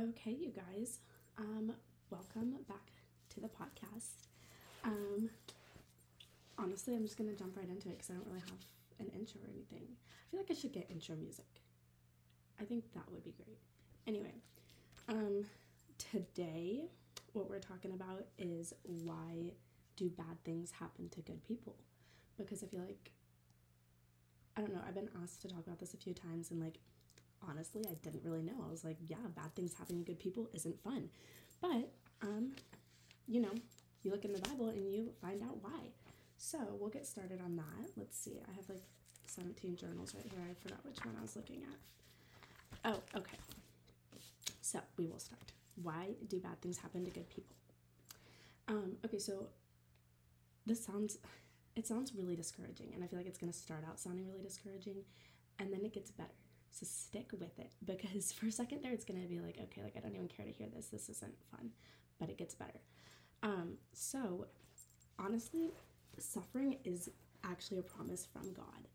Okay, you guys. Um, welcome back to the podcast. Um, honestly, I'm just gonna jump right into it because I don't really have an intro or anything. I feel like I should get intro music. I think that would be great. Anyway, um, today what we're talking about is why do bad things happen to good people? Because I feel like I don't know, I've been asked to talk about this a few times and like honestly, I didn't really know. I was like, yeah, bad things happening to good people isn't fun. But um, you know, you look in the Bible and you find out why. So we'll get started on that. Let's see. I have like 17 journals right here. I forgot which one I was looking at. Oh, okay. So we will start. Why do bad things happen to good people? Um, okay, so this sounds it sounds really discouraging, and I feel like it's gonna start out sounding really discouraging, and then it gets better. So stick with it because for a second there, it's gonna be like, okay, like I don't even care to hear this. This isn't fun, but it gets better. Um, so honestly, suffering is actually a promise from God.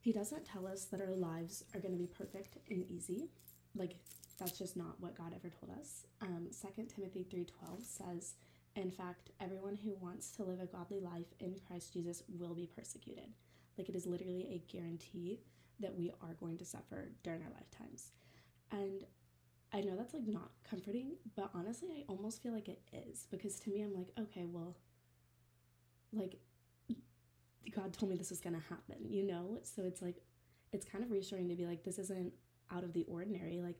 He doesn't tell us that our lives are going to be perfect and easy. Like that's just not what God ever told us. Um, 2 Timothy 3:12 says, "In fact, everyone who wants to live a godly life in Christ Jesus will be persecuted." Like it is literally a guarantee that we are going to suffer during our lifetimes. And I know that's like not comforting, but honestly, I almost feel like it is because to me, I'm like, okay, well, like, God told me this was gonna happen, you know? So it's like, it's kind of reassuring to be like, this isn't out of the ordinary. Like,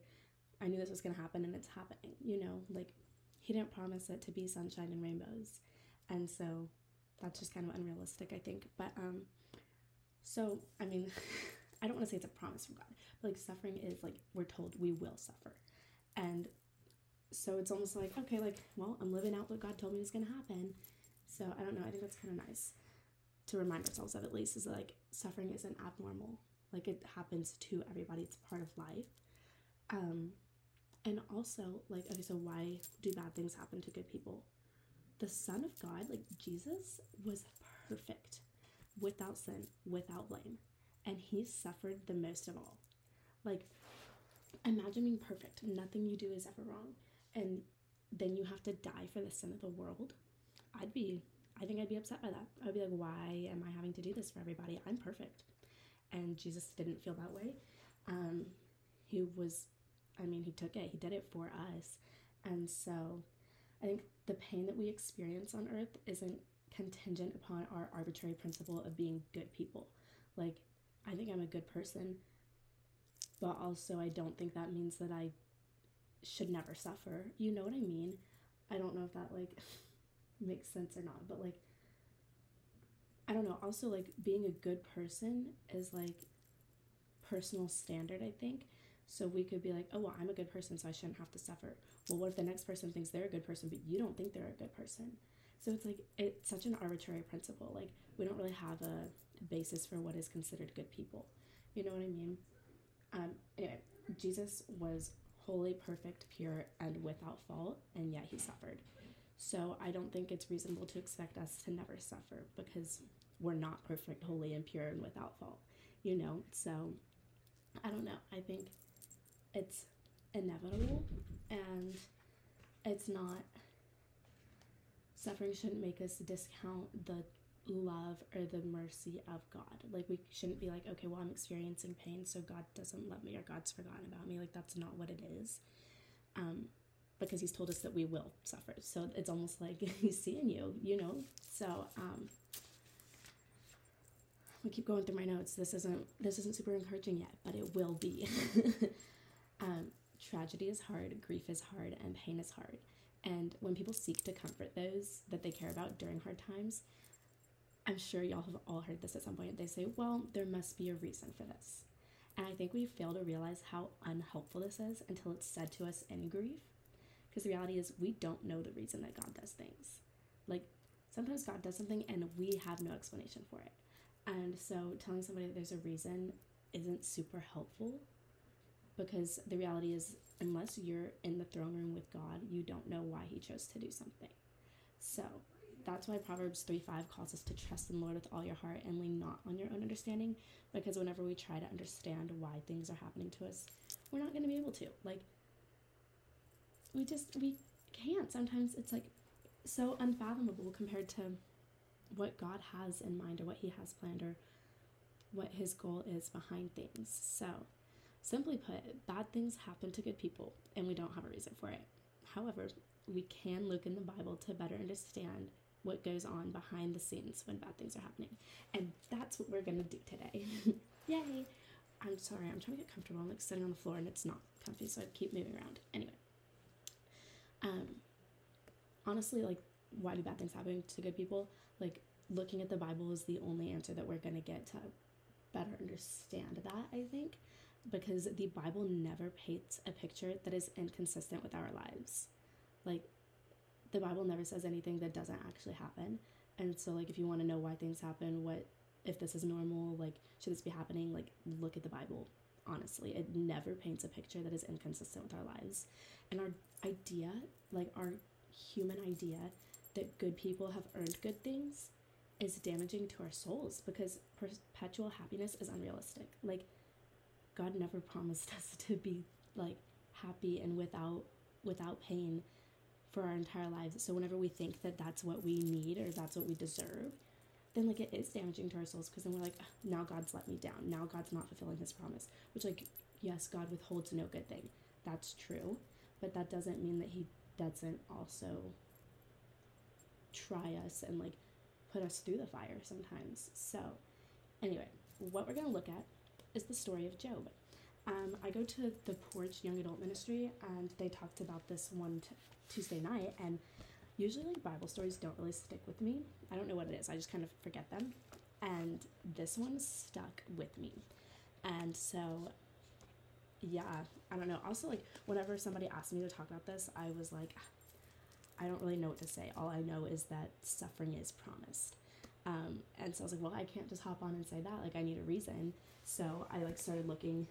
I knew this was gonna happen and it's happening, you know? Like, He didn't promise it to be sunshine and rainbows. And so that's just kind of unrealistic, I think. But, um, so, I mean, I don't want to say it's a promise from God, but like suffering is like we're told we will suffer. And so it's almost like, okay, like, well, I'm living out what God told me was going to happen. So I don't know. I think that's kind of nice to remind ourselves of at least is like suffering isn't abnormal. Like it happens to everybody. It's part of life. Um, and also like, okay, so why do bad things happen to good people? The Son of God, like Jesus, was perfect, without sin, without blame and he suffered the most of all. Like, imagine being perfect, nothing you do is ever wrong, and then you have to die for the sin of the world. I'd be, I think I'd be upset by that. I'd be like, why am I having to do this for everybody? I'm perfect. And Jesus didn't feel that way. Um, he was, I mean, he took it, he did it for us. And so I think the pain that we experience on earth isn't contingent upon our arbitrary principle of being good people. Like, I think I'm a good person, but also I don't think that means that I should never suffer. You know what I mean? I don't know if that like makes sense or not, but like I don't know. Also like being a good person is like personal standard, I think. So we could be like, "Oh, well, I'm a good person, so I shouldn't have to suffer." Well, what if the next person thinks they're a good person, but you don't think they're a good person? So it's like it's such an arbitrary principle. Like we don't really have a basis for what is considered good people. You know what I mean? Um, anyway, Jesus was holy, perfect, pure, and without fault, and yet he suffered. So I don't think it's reasonable to expect us to never suffer because we're not perfect, holy, and pure, and without fault. You know? So I don't know. I think it's inevitable and it's not suffering shouldn't make us discount the love or the mercy of God. Like we shouldn't be like, okay, well I'm experiencing pain, so God doesn't love me or God's forgotten about me. Like that's not what it is. Um, because he's told us that we will suffer. So it's almost like he's seeing you, you know? So um we keep going through my notes. This isn't this isn't super encouraging yet, but it will be. um, tragedy is hard, grief is hard, and pain is hard. And when people seek to comfort those that they care about during hard times, I'm sure y'all have all heard this at some point. They say, well, there must be a reason for this. And I think we fail to realize how unhelpful this is until it's said to us in grief. Because the reality is, we don't know the reason that God does things. Like, sometimes God does something and we have no explanation for it. And so telling somebody that there's a reason isn't super helpful because the reality is, unless you're in the throne room with God, you don't know why He chose to do something. So, that's why Proverbs 3 5 calls us to trust in the Lord with all your heart and lean not on your own understanding. Because whenever we try to understand why things are happening to us, we're not going to be able to. Like, we just we can't. Sometimes it's like so unfathomable compared to what God has in mind or what He has planned or what His goal is behind things. So, simply put, bad things happen to good people and we don't have a reason for it. However, we can look in the Bible to better understand what goes on behind the scenes when bad things are happening. And that's what we're to do today. Yay! I'm sorry, I'm trying to get comfortable. I'm like sitting on the floor and it's not comfy, so I keep moving around. Anyway, um, honestly, like, why do bad things happen to good people? Like, looking at the Bible is the only answer that we're to get to better understand that, I think, because the Bible never paints a picture that is inconsistent with our lives. Like, the Bible never says anything that doesn't actually happen. And so, like, if you want to know why things happen, what if this is normal, like, should this be happening? Like, look at the Bible. Honestly, it never paints a picture that is inconsistent with our lives. And our idea, like, our human idea that good people have earned good things is damaging to our souls because perpetual happiness is unrealistic. Like God never promised us to be like happy and without without pain for our entire lives. So whenever we think that that's what we need or that's what we deserve, then like it is damaging to our souls because then we're like, now God's let me down. Now God's not fulfilling his promise. Which like yes, God withholds no good thing. That's true, but that doesn't mean that he doesn't also try us and like put us through the fire sometimes. So, anyway, what we're to look at is the story of Job. Um, I go to the Porch Young Adult Ministry, and they talked about this one t- Tuesday night. And usually, like Bible stories don't really stick with me. I don't know what it is. I just kind of forget them. And this one stuck with me. And so, yeah, I don't know. Also, like whenever somebody asked me to talk about this, I was like, I don't really know what to say. All I know is that suffering is promised. Um, and so I was like, well, I can't just hop on and say that. Like, I need a reason. So I like started looking.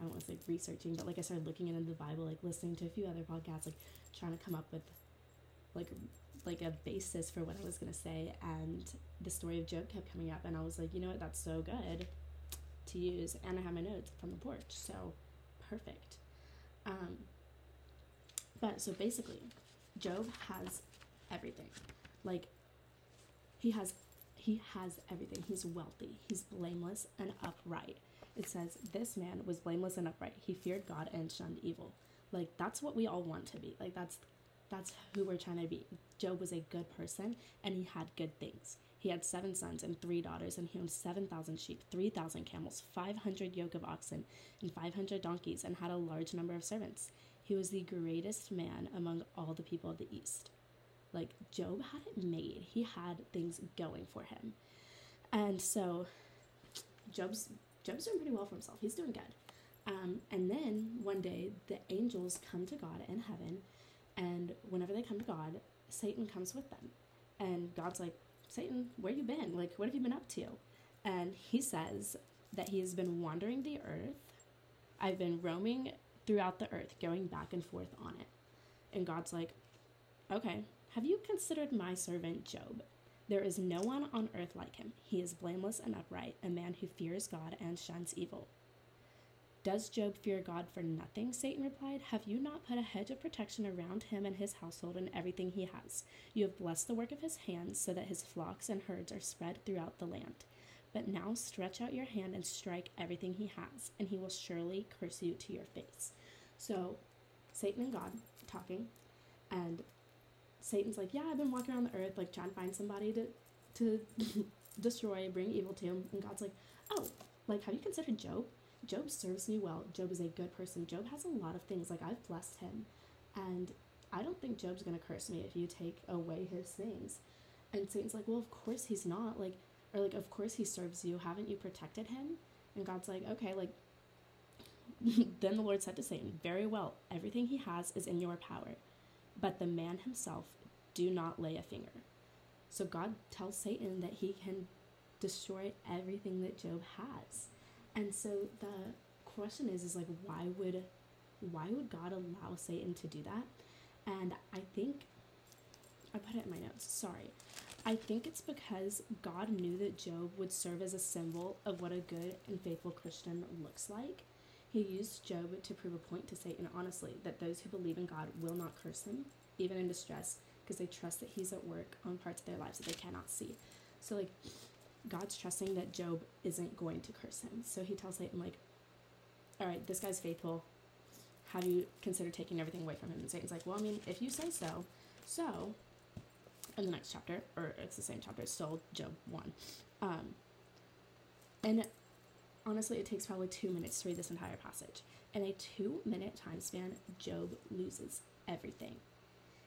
I don't want to say researching, but like I started looking into the Bible, like listening to a few other podcasts, like trying to come up with like like a basis for what I was gonna say. And the story of Job kept coming up, and I was like, you know what, that's so good to use. And I have my notes from the porch, so perfect. Um, but so basically, Job has everything. Like he has he has everything. He's wealthy. He's blameless and upright. It says this man was blameless and upright. He feared God and shunned evil. Like that's what we all want to be. Like that's that's who we're trying to be. Job was a good person and he had good things. He had seven sons and three daughters, and he owned 7,000 sheep, 3,000 camels, 500 yoke of oxen, and 500 donkeys, and had a large number of servants. He was the greatest man among all the people of the East. Like, Job had it made, he had things going for him. And so, Job's, Job's doing pretty well for himself. He's doing good. Um, and then one day, the angels come to God in heaven, and whenever they come to God, Satan comes with them. And God's like, Satan, where you been? Like, what have you been up to? And he says that he has been wandering the earth. I've been roaming throughout the earth, going back and forth on it. And God's like, okay, have you considered my servant Job? There is no one on earth like him. He is blameless and upright, a man who fears God and shuns evil. Does Job fear God for nothing? Satan replied. Have you not put a hedge of protection around him and his household and everything he has? You have blessed the work of his hands so that his flocks and herds are spread throughout the land. But now stretch out your hand and strike everything he has, and he will surely curse you to your face. So, Satan and God talking, and Satan's like, Yeah, I've been walking around the earth, like trying to find somebody to, to destroy, bring evil to him. And God's like, Oh, like, have you considered Job? Job serves me well. Job is a good person. Job has a lot of things. Like, I've blessed him. And I don't think Job's to curse me if you take away his things. And Satan's like, Well, of course he's not. Like, or like, of course he serves you. Haven't you protected him? And God's like, okay, like, then the Lord said to Satan, Very well, everything he has is in your power, but the man himself do not lay a finger. So God tells Satan that he can destroy everything that Job has. And so the question is is like why would why would God allow Satan to do that? And I think I put it in my notes. Sorry. I think it's because God knew that Job would serve as a symbol of what a good and faithful Christian looks like. He used Job to prove a point to Satan, honestly, that those who believe in God will not curse him, even in distress, because they trust that he's at work on parts of their lives that they cannot see. So, like, God's trusting that Job isn't going to curse him. So he tells Satan, like, all right, this guy's faithful. Have you considered taking everything away from him? And Satan's like, well, I mean, if you say so. So, in the next chapter, or it's the same chapter, it's still Job 1. Um, and honestly, it takes probably two minutes to read this entire passage. In a two minute time span, Job loses everything.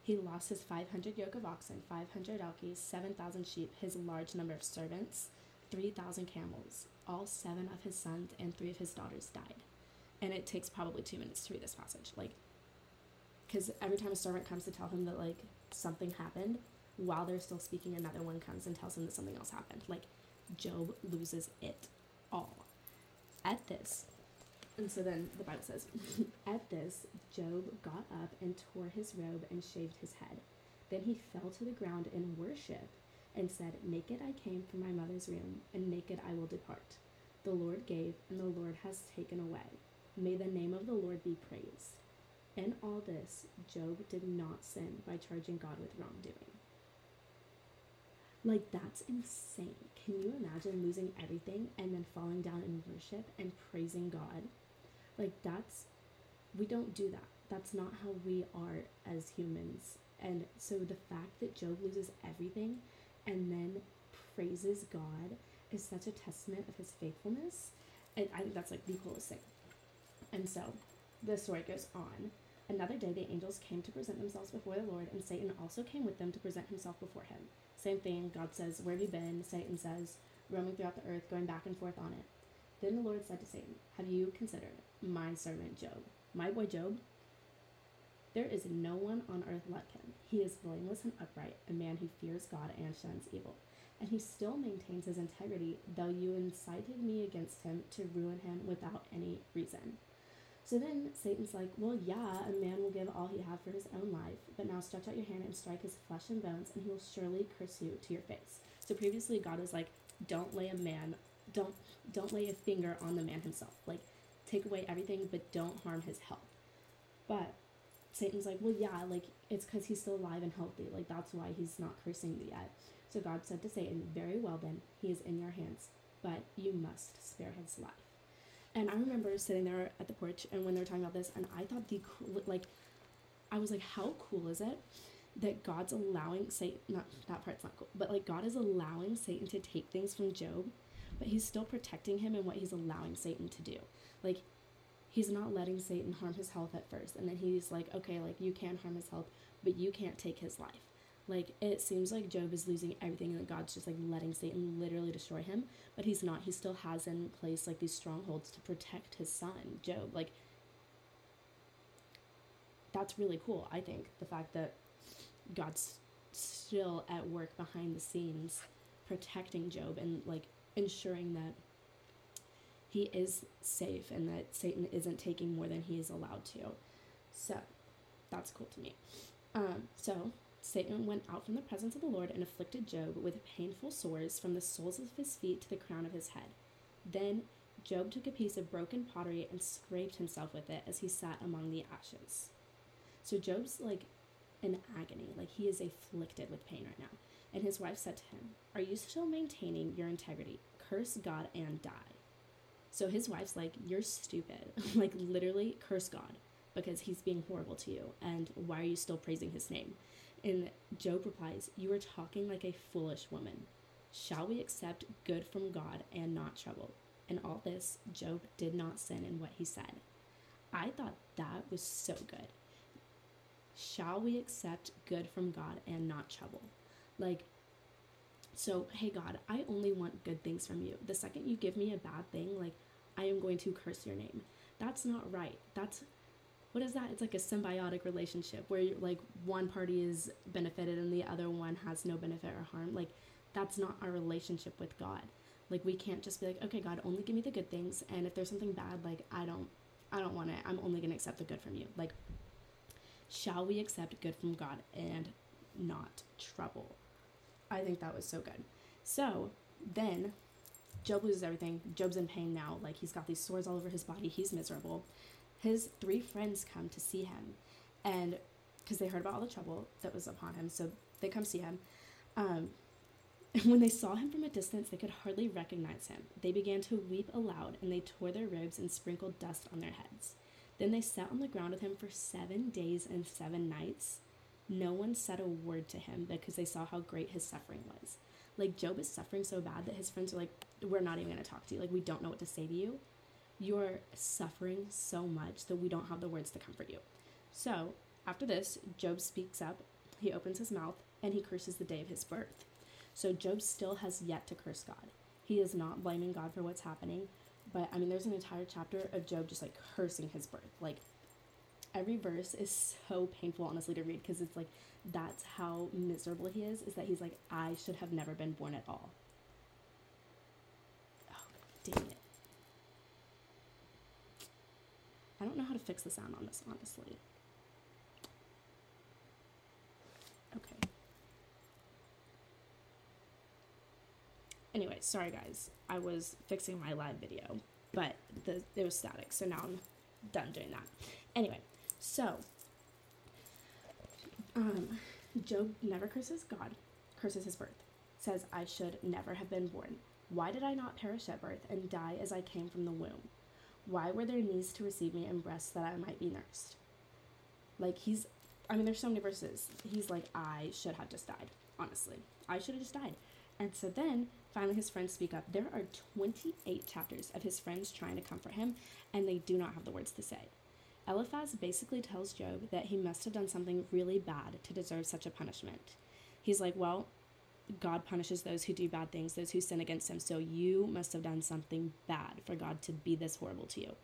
He lost his 500 yoke of oxen, 500 donkeys, 7,000 sheep, his large number of servants, 3,000 camels. All seven of his sons and three of his daughters died. And it takes probably two minutes to read this passage. Like, because every time a servant comes to tell him that, like, something happened, while they're still speaking, another one comes and tells him that something else happened. Like, Job loses it all. At this, and so then the Bible says, At this, Job got up and tore his robe and shaved his head. Then he fell to the ground in worship and said, Naked I came from my mother's womb, and naked I will depart. The Lord gave, and the Lord has taken away. May the name of the Lord be praised. In all this, Job did not sin by charging God with wrongdoing. Like, that's insane. Can you imagine losing everything and then falling down in worship and praising God? Like, that's, we don't do that. That's not how we are as humans. And so the fact that Job loses everything and then praises God is such a testament of his faithfulness. And I think that's like the coolest thing. And so the story goes on. Another day, the angels came to present themselves before the Lord, and Satan also came with them to present himself before him. Same thing, God says, Where have you been? Satan says, Roaming throughout the earth, going back and forth on it. Then the Lord said to Satan, Have you considered my servant Job, my boy Job? There is no one on earth like him. He is blameless and upright, a man who fears God and shuns evil. And he still maintains his integrity, though you incited me against him to ruin him without any reason. So then Satan's like, Well, yeah, a man will give all he have for his own life, but now stretch out your hand and strike his flesh and bones, and he will surely curse you to your face. So previously God was like, Don't lay a man don't don't lay a finger on the man himself. Like take away everything but don't harm his health. But Satan's like, Well yeah, like it's because he's still alive and healthy. Like that's why he's not cursing you yet. So God said to Satan, Very well then, he is in your hands, but you must spare his life. And I remember sitting there at the porch and when they were talking about this, and I thought the cool, like, I was like, how cool is it that God's allowing Satan, not that part's not cool, but like God is allowing Satan to take things from Job, but he's still protecting him and what he's allowing Satan to do. Like, he's not letting Satan harm his health at first, and then he's like, okay, like, you can harm his health, but you can't take his life. Like it seems like Job is losing everything and God's just like letting Satan literally destroy him, but he's not. He still has in place like these strongholds to protect his son, Job. Like that's really cool, I think. The fact that God's still at work behind the scenes protecting Job and like ensuring that he is safe and that Satan isn't taking more than he is allowed to. So that's cool to me. Um, so Satan went out from the presence of the Lord and afflicted Job with painful sores from the soles of his feet to the crown of his head. Then Job took a piece of broken pottery and scraped himself with it as he sat among the ashes. So Job's like in agony, like he is afflicted with pain right now. And his wife said to him, Are you still maintaining your integrity? Curse God and die. So his wife's like, You're stupid. like, literally, curse God because he's being horrible to you. And why are you still praising his name? And Job replies, You are talking like a foolish woman. Shall we accept good from God and not trouble? And all this, Job did not sin in what he said. I thought that was so good. Shall we accept good from God and not trouble? Like, so, hey God, I only want good things from you. The second you give me a bad thing, like, I am going to curse your name. That's not right. That's what is that? It's like a symbiotic relationship where like one party is benefited and the other one has no benefit or harm. Like that's not our relationship with God. Like we can't just be like, okay, God, only give me the good things, and if there's something bad, like I don't, I don't want it. I'm only gonna accept the good from you. Like, shall we accept good from God and not trouble? I think that was so good. So then Job loses everything. Job's in pain now. Like he's got these sores all over his body. He's miserable. His three friends come to see him, and because they heard about all the trouble that was upon him, so they come see him. Um, and when they saw him from a distance, they could hardly recognize him. They began to weep aloud, and they tore their robes and sprinkled dust on their heads. Then they sat on the ground with him for seven days and seven nights. No one said a word to him because they saw how great his suffering was. Like, Job is suffering so bad that his friends are like, We're not even going to talk to you. Like, we don't know what to say to you. You're suffering so much that we don't have the words to comfort you. So, after this, Job speaks up, he opens his mouth, and he curses the day of his birth. So, Job still has yet to curse God. He is not blaming God for what's happening, but I mean, there's an entire chapter of Job just like cursing his birth. Like, every verse is so painful, honestly, to read because it's like that's how miserable he is, is that he's like, I should have never been born at all. Oh, dang it. I don't know how to fix the sound on this, honestly. Okay. Anyway, sorry guys. I was fixing my live video, but the it was static, so now I'm done doing that. Anyway, so um, Job never curses God, curses his birth. Says, I should never have been born. Why did I not perish at birth and die as I came from the womb? Why were there knees to receive me and breasts that I might be nursed? Like, he's, I mean, there's so many verses. He's like, I should have just died, honestly. I should have just died. And so then finally his friends speak up. There are 28 chapters of his friends trying to comfort him, and they do not have the words to say. Eliphaz basically tells Job that he must have done something really bad to deserve such a punishment. He's like, Well, God punishes those who do bad things, those who sin against him, so you must have done something bad for God to be this horrible to you.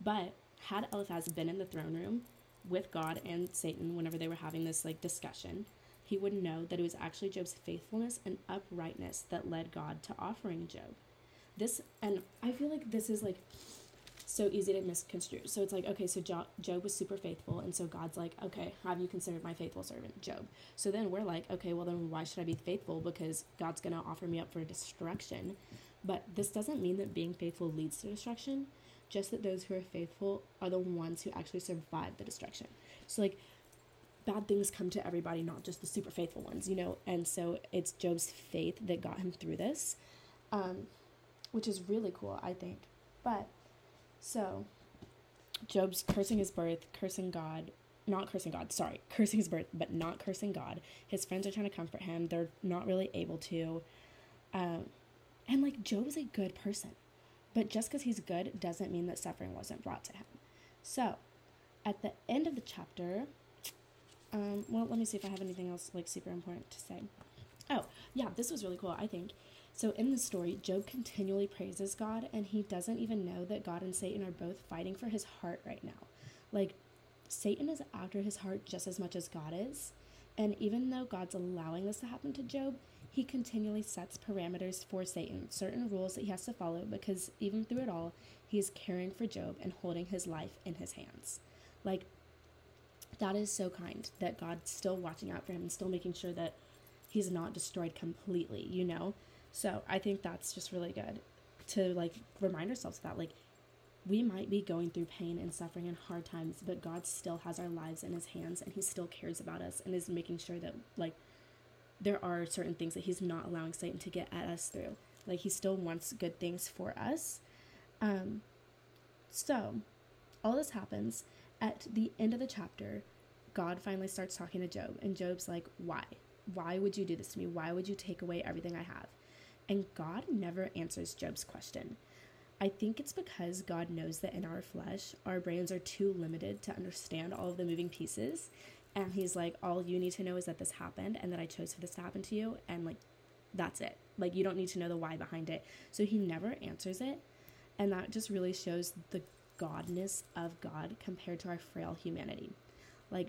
But had Eliphaz been in the throne room with God and Satan whenever they were having this like discussion, he would know that it was actually Job's faithfulness and uprightness that led God to offering Job. This and I feel like this is like so easy to misconstrue. So it's like, okay, so Job, was super faithful, and so God's like, okay, have you considered my faithful servant, Job? So then we're like, okay, well, then why should I be faithful? Because God's going to offer me up for destruction. But this doesn't mean that being faithful leads to destruction, just that those who are faithful are the ones who actually survive the destruction. So, like, bad things come to everybody, not just the super faithful ones, you know? And so it's Job's faith that got him through this, um, which is really cool, I think. But so, Job's cursing his birth, cursing God, not cursing God, sorry, cursing his birth, but not cursing God. His friends are trying to comfort him. They're not really able to. Um, and like, Job is a good person. But just because he's good doesn't mean that suffering wasn't brought to him. So, at the end of the chapter, um, well, let me see if I have anything else like super important to say. Oh, yeah, this was really cool, I think. So in the story, Job continually praises God, and he doesn't even know that God and Satan are both fighting for his heart right now. Like, Satan is after his heart just as much as God is. And even though God's allowing this to happen to Job, he continually sets parameters for Satan, certain rules that he has to follow, because even through it all, he is caring for Job and holding his life in his hands. Like, that is so kind that God's still watching out for him and still making sure that he's not destroyed completely, you know? So I think that's just really good to like remind ourselves that like we might be going through pain and suffering and hard times, but God still has our lives in his hands and he still cares about us and is making sure that like there are certain things that he's not allowing Satan to get at us through. Like he still wants good things for us. Um so all this happens at the end of the chapter. God finally starts talking to Job and Job's like, "Why? Why would you do this to me? Why would you take away everything I have?" And God never answers Job's question. I think it's because God knows that in our flesh, our brains are too limited to understand all of the moving pieces. And He's like, all you need to know is that this happened and that I chose for this to happen to you. And like, that's it. Like, you don't need to know the why behind it. So He never answers it. And that just really shows the godness of God compared to our frail humanity. Like,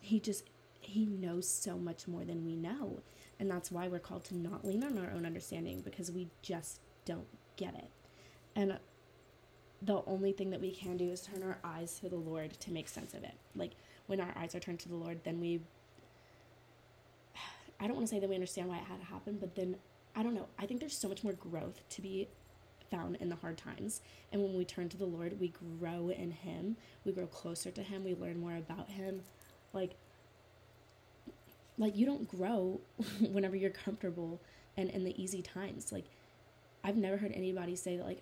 He just, He knows so much more than we know. And that's why we're called to not lean on our own understanding because we just don't get it. And the only thing that we can do is turn our eyes to the Lord to make sense of it. Like when our eyes are turned to the Lord, then we I don't want to say that we understand why it had to happen, but then I don't know. I think there's so much more growth to be found in the hard times. And when we turn to the Lord, we grow in Him. We grow closer to Him. We learn more about Him. Like, like you don't grow whenever you're comfortable and in the easy times. Like, I've never heard anybody say that like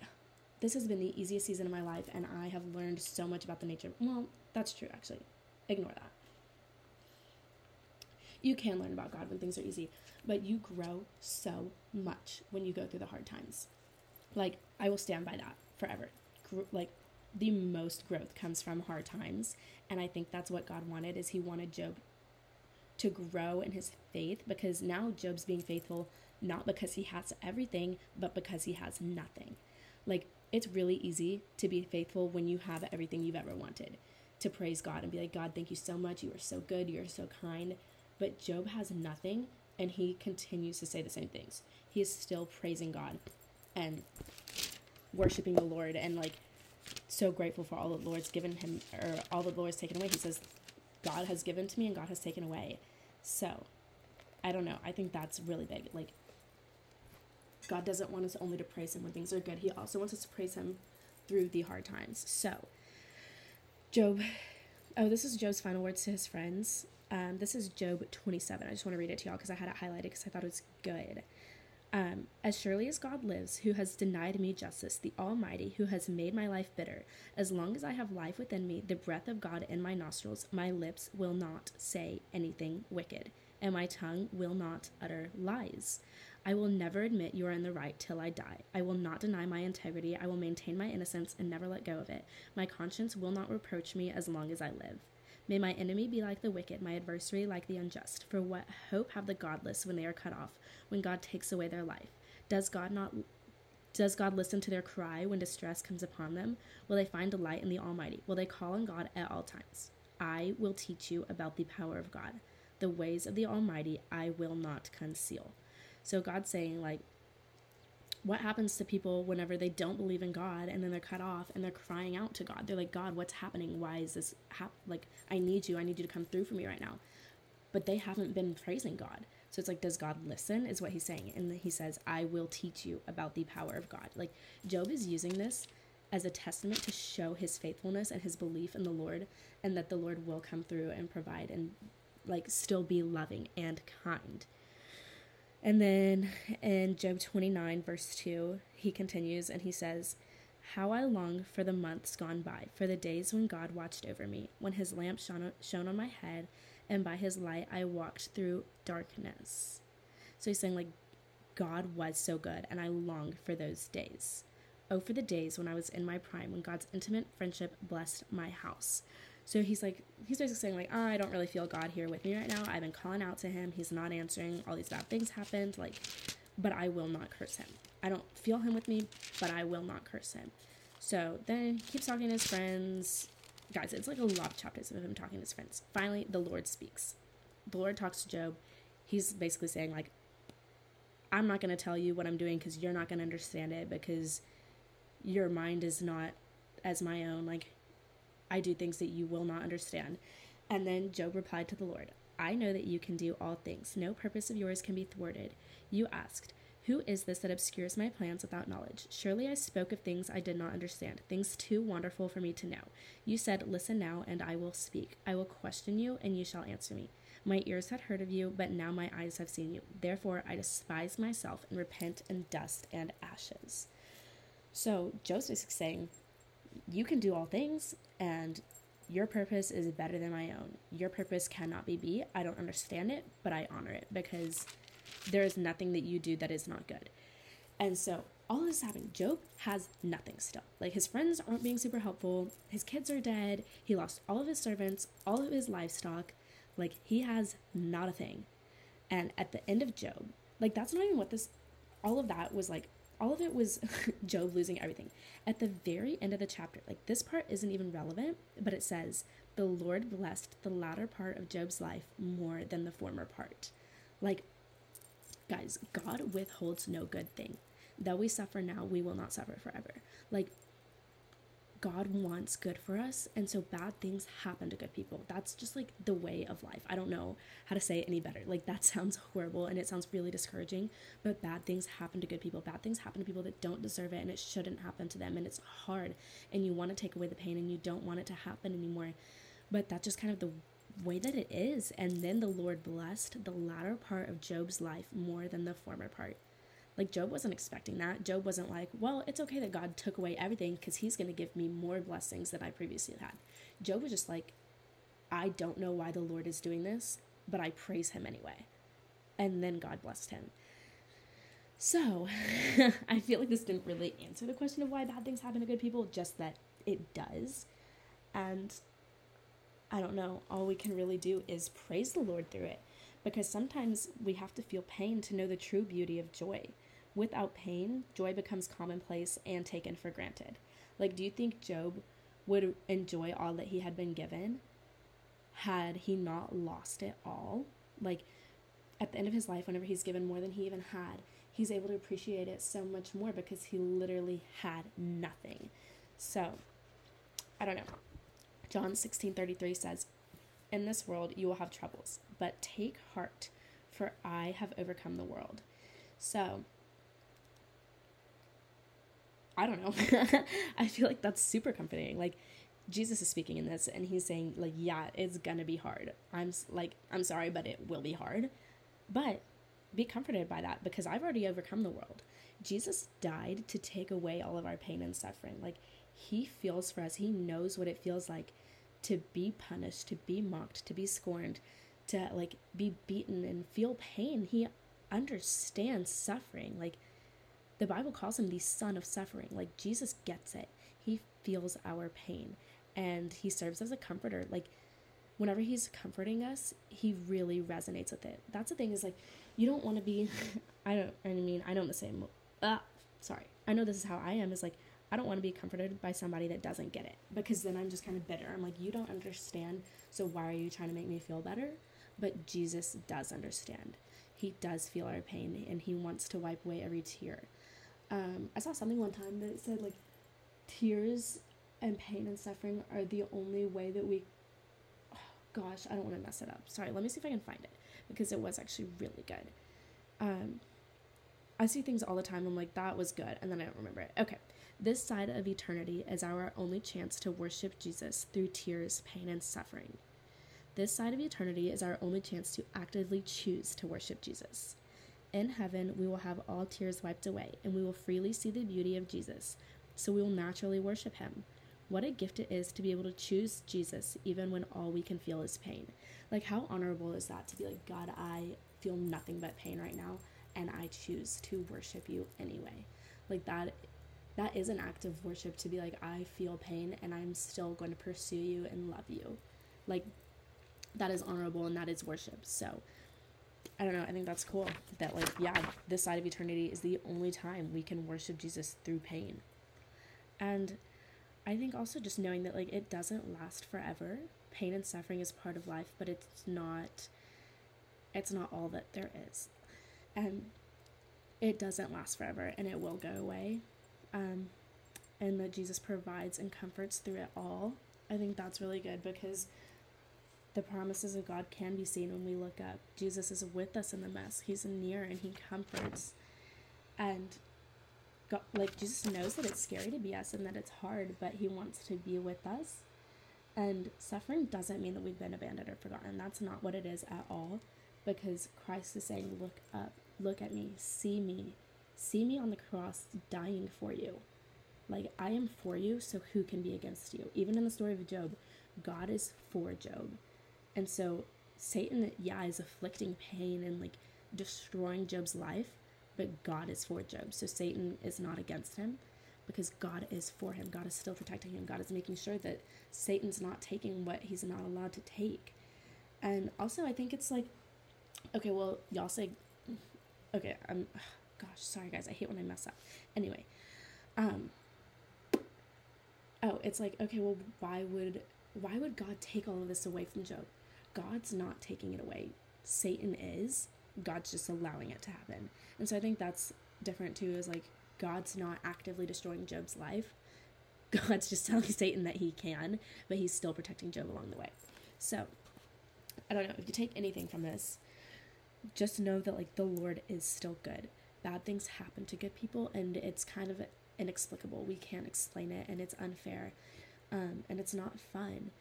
this has been the easiest season of my life and I have learned so much about the nature. Well, that's true actually. Ignore that. You can learn about God when things are easy, but you grow so much when you go through the hard times. Like, I will stand by that forever. Like, the most growth comes from hard times, and I think that's what God wanted is he wanted Job to grow in his faith because now Job's being faithful not because he has everything, but because he has nothing. Like, it's really easy to be faithful when you have everything you've ever wanted. To praise God and be like, God, thank you so much. You are so good. You are so kind. But Job has nothing, and he continues to say the same things. He is still praising God and worshiping the Lord and like so grateful for all the Lord's given him or all the Lord's taken away. He says, God has given to me and God has taken away. So I don't know. I think that's really big. Like God doesn't want us only to praise him when things are good. He also wants us to praise him through the hard times. So Job oh, this is Job's final words to his friends. Um, this is Job 27. I just want to read it to y'all because I had it highlighted because I thought it was good. Um, as surely as God lives, who has denied me justice, the Almighty, who has made my life bitter, as long as I have life within me, the breath of God in my nostrils, my lips will not say anything wicked, and my tongue will not utter lies. I will never admit you are in the right till I die. I will not deny my integrity. I will maintain my innocence and never let go of it. My conscience will not reproach me as long as I live. May my enemy be like the wicked, my adversary like the unjust. For what hope have the godless when they are cut off, when God takes away their life? Does God not does God listen to their cry when distress comes upon them? Will they find delight in the Almighty? Will they call on God at all times? I will teach you about the power of God. The ways of the Almighty I will not conceal. So God's saying like what happens to people whenever they don't believe in God and then they're cut off and they're crying out to God? They're like, God, what's happening? Why is this hap- like I need you. I need you to come through for me right now. But they haven't been praising God. So it's like, does God listen? Is what he's saying. And he says, I will teach you about the power of God. Like Job is using this as a testament to show his faithfulness and his belief in the Lord and that the Lord will come through and provide and like still be loving and kind. And then in Job 29, verse 2, he continues and he says, How I long for the months gone by, for the days when God watched over me, when his lamp shone, shone on my head, and by his light I walked through darkness. So he's saying, like, God was so good, and I longed for those days. Oh, for the days when I was in my prime, when God's intimate friendship blessed my house. So he's like, he's basically saying, like, oh, I don't really feel God here with me right now. I've been calling out to him. He's not answering. All these bad things happened. Like, but I will not curse him. I don't feel him with me, but I will not curse him. So then he keeps talking to his friends. Guys, it's like a lot of chapters of him talking to his friends. Finally, the Lord speaks. The Lord talks to Job. He's basically saying, like, I'm not going to tell you what I'm doing because you're not going to understand it because your mind is not as my own. Like, I do things that you will not understand. And then Job replied to the Lord, I know that you can do all things. No purpose of yours can be thwarted. You asked, Who is this that obscures my plans without knowledge? Surely I spoke of things I did not understand, things too wonderful for me to know. You said, Listen now, and I will speak. I will question you, and you shall answer me. My ears had heard of you, but now my eyes have seen you. Therefore I despise myself and repent in dust and ashes. So Joseph is saying, you can do all things and your purpose is better than my own. Your purpose cannot be me. I don't understand it, but I honor it because there is nothing that you do that is not good. And so all this is happening. Job has nothing still. Like his friends aren't being super helpful. His kids are dead. He lost all of his servants, all of his livestock. Like he has not a thing. And at the end of Job, like that's not even what this all of that was like all of it was Job losing everything. At the very end of the chapter, like this part isn't even relevant, but it says, The Lord blessed the latter part of Job's life more than the former part. Like, guys, God withholds no good thing. Though we suffer now, we will not suffer forever. Like, God wants good for us, and so bad things happen to good people. That's just like the way of life. I don't know how to say it any better. Like, that sounds horrible and it sounds really discouraging, but bad things happen to good people. Bad things happen to people that don't deserve it, and it shouldn't happen to them, and it's hard, and you want to take away the pain, and you don't want it to happen anymore. But that's just kind of the way that it is. And then the Lord blessed the latter part of Job's life more than the former part. Like Job wasn't expecting that. Job wasn't like, well, it's okay that God took away everything because he's going to give me more blessings than I previously had. Job was just like, I don't know why the Lord is doing this, but I praise him anyway. And then God blessed him. So, I feel like this didn't really answer the question of why bad things happen to good people, just that it does. And I don't know, all we can really do is praise the Lord through it because sometimes we have to feel pain to know the true beauty of joy. Without pain, joy becomes commonplace and taken for granted. Like, do you think Job would enjoy all that he had been given had he not lost it all? Like, at the end of his life, whenever he's given more than he even had, he's able to appreciate it so much more because he literally had nothing. So, I don't know. John 16:33 says, "In this world you will have troubles, but take heart, for I have overcome the world." So, I don't know. I feel like that's super comforting. Like Jesus is speaking in this and he's saying like yeah, it's going to be hard. I'm like I'm sorry but it will be hard. But be comforted by that because I've already overcome the world. Jesus died to take away all of our pain and suffering. Like he feels for us. He knows what it feels like to be punished, to be mocked, to be scorned, to like be beaten and feel pain. He understands suffering. Like the Bible calls him the son of suffering. Like Jesus gets it. He feels our pain and he serves as a comforter. Like whenever he's comforting us, he really resonates with it. That's the thing is like you don't want to be I don't I mean, I know the same uh sorry. I know this is how I am is like I don't want to be comforted by somebody that doesn't get it because then I'm just kind of bitter. I'm like, you don't understand, so why are you trying to make me feel better? But Jesus does understand. He does feel our pain and he wants to wipe away every tear. Um, I saw something one time that said like tears and pain and suffering are the only way that we oh, gosh, I don't want to mess it up. Sorry, let me see if I can find it because it was actually really good. Um, I see things all the time. I'm like, that was good. And then I don't remember it. Okay. This side of eternity is our only chance to worship Jesus through tears, pain, and suffering. This side of eternity is our only chance to actively choose to worship Jesus. In heaven, we will have all tears wiped away, and we will freely see the beauty of Jesus, so we will naturally worship him. What a gift it is to be able to choose Jesus even when all we can feel is pain. Like, how honorable is that to be like, God, I feel nothing but pain right now, and I choose to worship you anyway. Like, that. That is an act of worship to be like, I feel pain and I'm still going to pursue you and love you. Like, that is honorable and that is worship. So, I don't know. I think that's cool that like yeah, this side of eternity is the only time we can worship Jesus through pain. And I think also just knowing that like it doesn't last forever. Pain and suffering is part of life, but it's not it's not all that there is. And it doesn't last forever and it will go away. Um and that Jesus provides and comforts through it all. I think that's really good because the promises of God can be seen when we look up. Jesus is with us in the mess. He's near and he comforts. And God, like Jesus knows that it's scary to be us and that it's hard, but he wants to be with us. And suffering doesn't mean that we've been abandoned or forgotten. That's not what it is at all because Christ is saying, "Look up. Look at me. See me. See me on the cross dying for you." Like I am for you, so who can be against you? Even in the story of Job, God is for Job and so Satan, yeah, is afflicting pain and like destroying Job's life, but God is for Job. So Satan is not against him because God is for him. God is still protecting him. God is making sure that Satan's not taking what he's not allowed to take. And also, I think it's like, okay, well, y'all say, okay, I'm, gosh, sorry guys, I hate when I mess up. Anyway, um, oh, it's like, okay, well, why would, why would God take all of this away from Job? God's not taking it away. Satan is. God's just allowing it to happen. And so I think that's different too, is like God's not actively destroying Job's life. God's just telling Satan that he can, but he's still protecting Job along the way. So, I don't know. If you take anything from this, just know that like the Lord is still good. Bad things happen to good people, and it's kind of inexplicable. We can't explain it, and it's unfair, um, and it's not fun.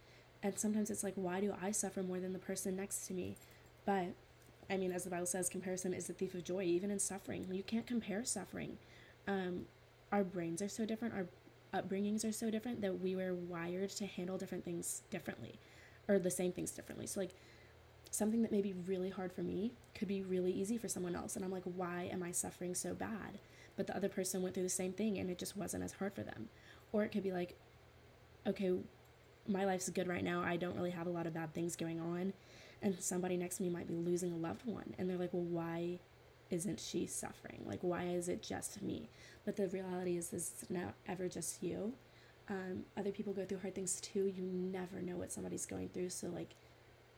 And sometimes it's like, why do I suffer more than the person next to me? But I mean, as the Bible says, comparison is the thief of joy. Even in suffering, you can't compare suffering. Um, our brains are so different. Our upbringings are so different that we were wired to handle different things differently, or the same things differently. So like something that may be really hard for me could be really easy for someone else. And I'm like, why am I suffering so bad? But the other person went through the same thing and it just wasn't as hard for them. Or it could be like, okay, my life's good right now. I don't really have a lot of bad things going on. And somebody next to me might be losing a loved one. And they're like, well, why isn't she suffering? Like, why is it just me? But the reality is, this is not ever just you. Um, other people go through hard things too. You never know what somebody's going through. So, like,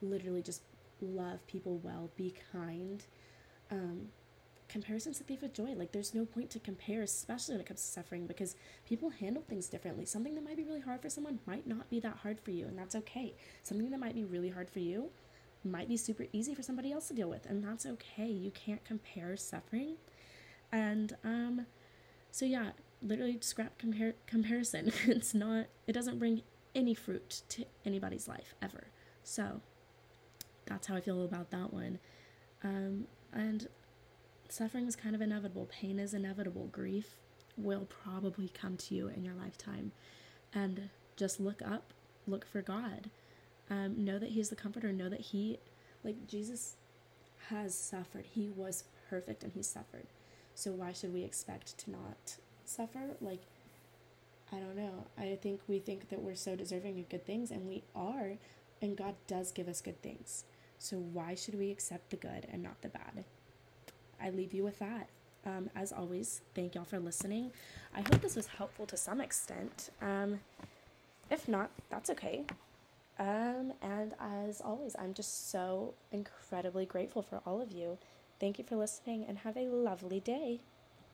literally just love people well, be kind. Um, comparison's a thief of joy. Like, there's no point to compare, especially when it comes to suffering, because people handle things differently. Something that might be really hard for someone might not be that hard for you, and that's okay. Something that might be really hard for you might be super easy for somebody else to deal with, and that's okay. You can't compare suffering. And, um, so yeah, literally scrap compar- comparison. it's not, it doesn't bring any fruit to anybody's life ever. So, that's how I feel about that one. Um, and suffering is kind of inevitable. Pain is inevitable. Grief will probably come to you in your lifetime. And just look up, look for God. Um, know that He's the comforter. Know that He, like Jesus, has suffered. He was perfect and He suffered. So why should we expect to not suffer? Like, I don't know. I think we think that we're so deserving of good things, and we are, and God does give us good things. So why should we accept the good and not the bad? I leave you with that. Um, as always, thank y'all for listening. I hope this was helpful to some extent. Um, if not, that's okay. Um, and as always, I'm just so incredibly grateful for all of you. Thank you for listening and have a lovely day.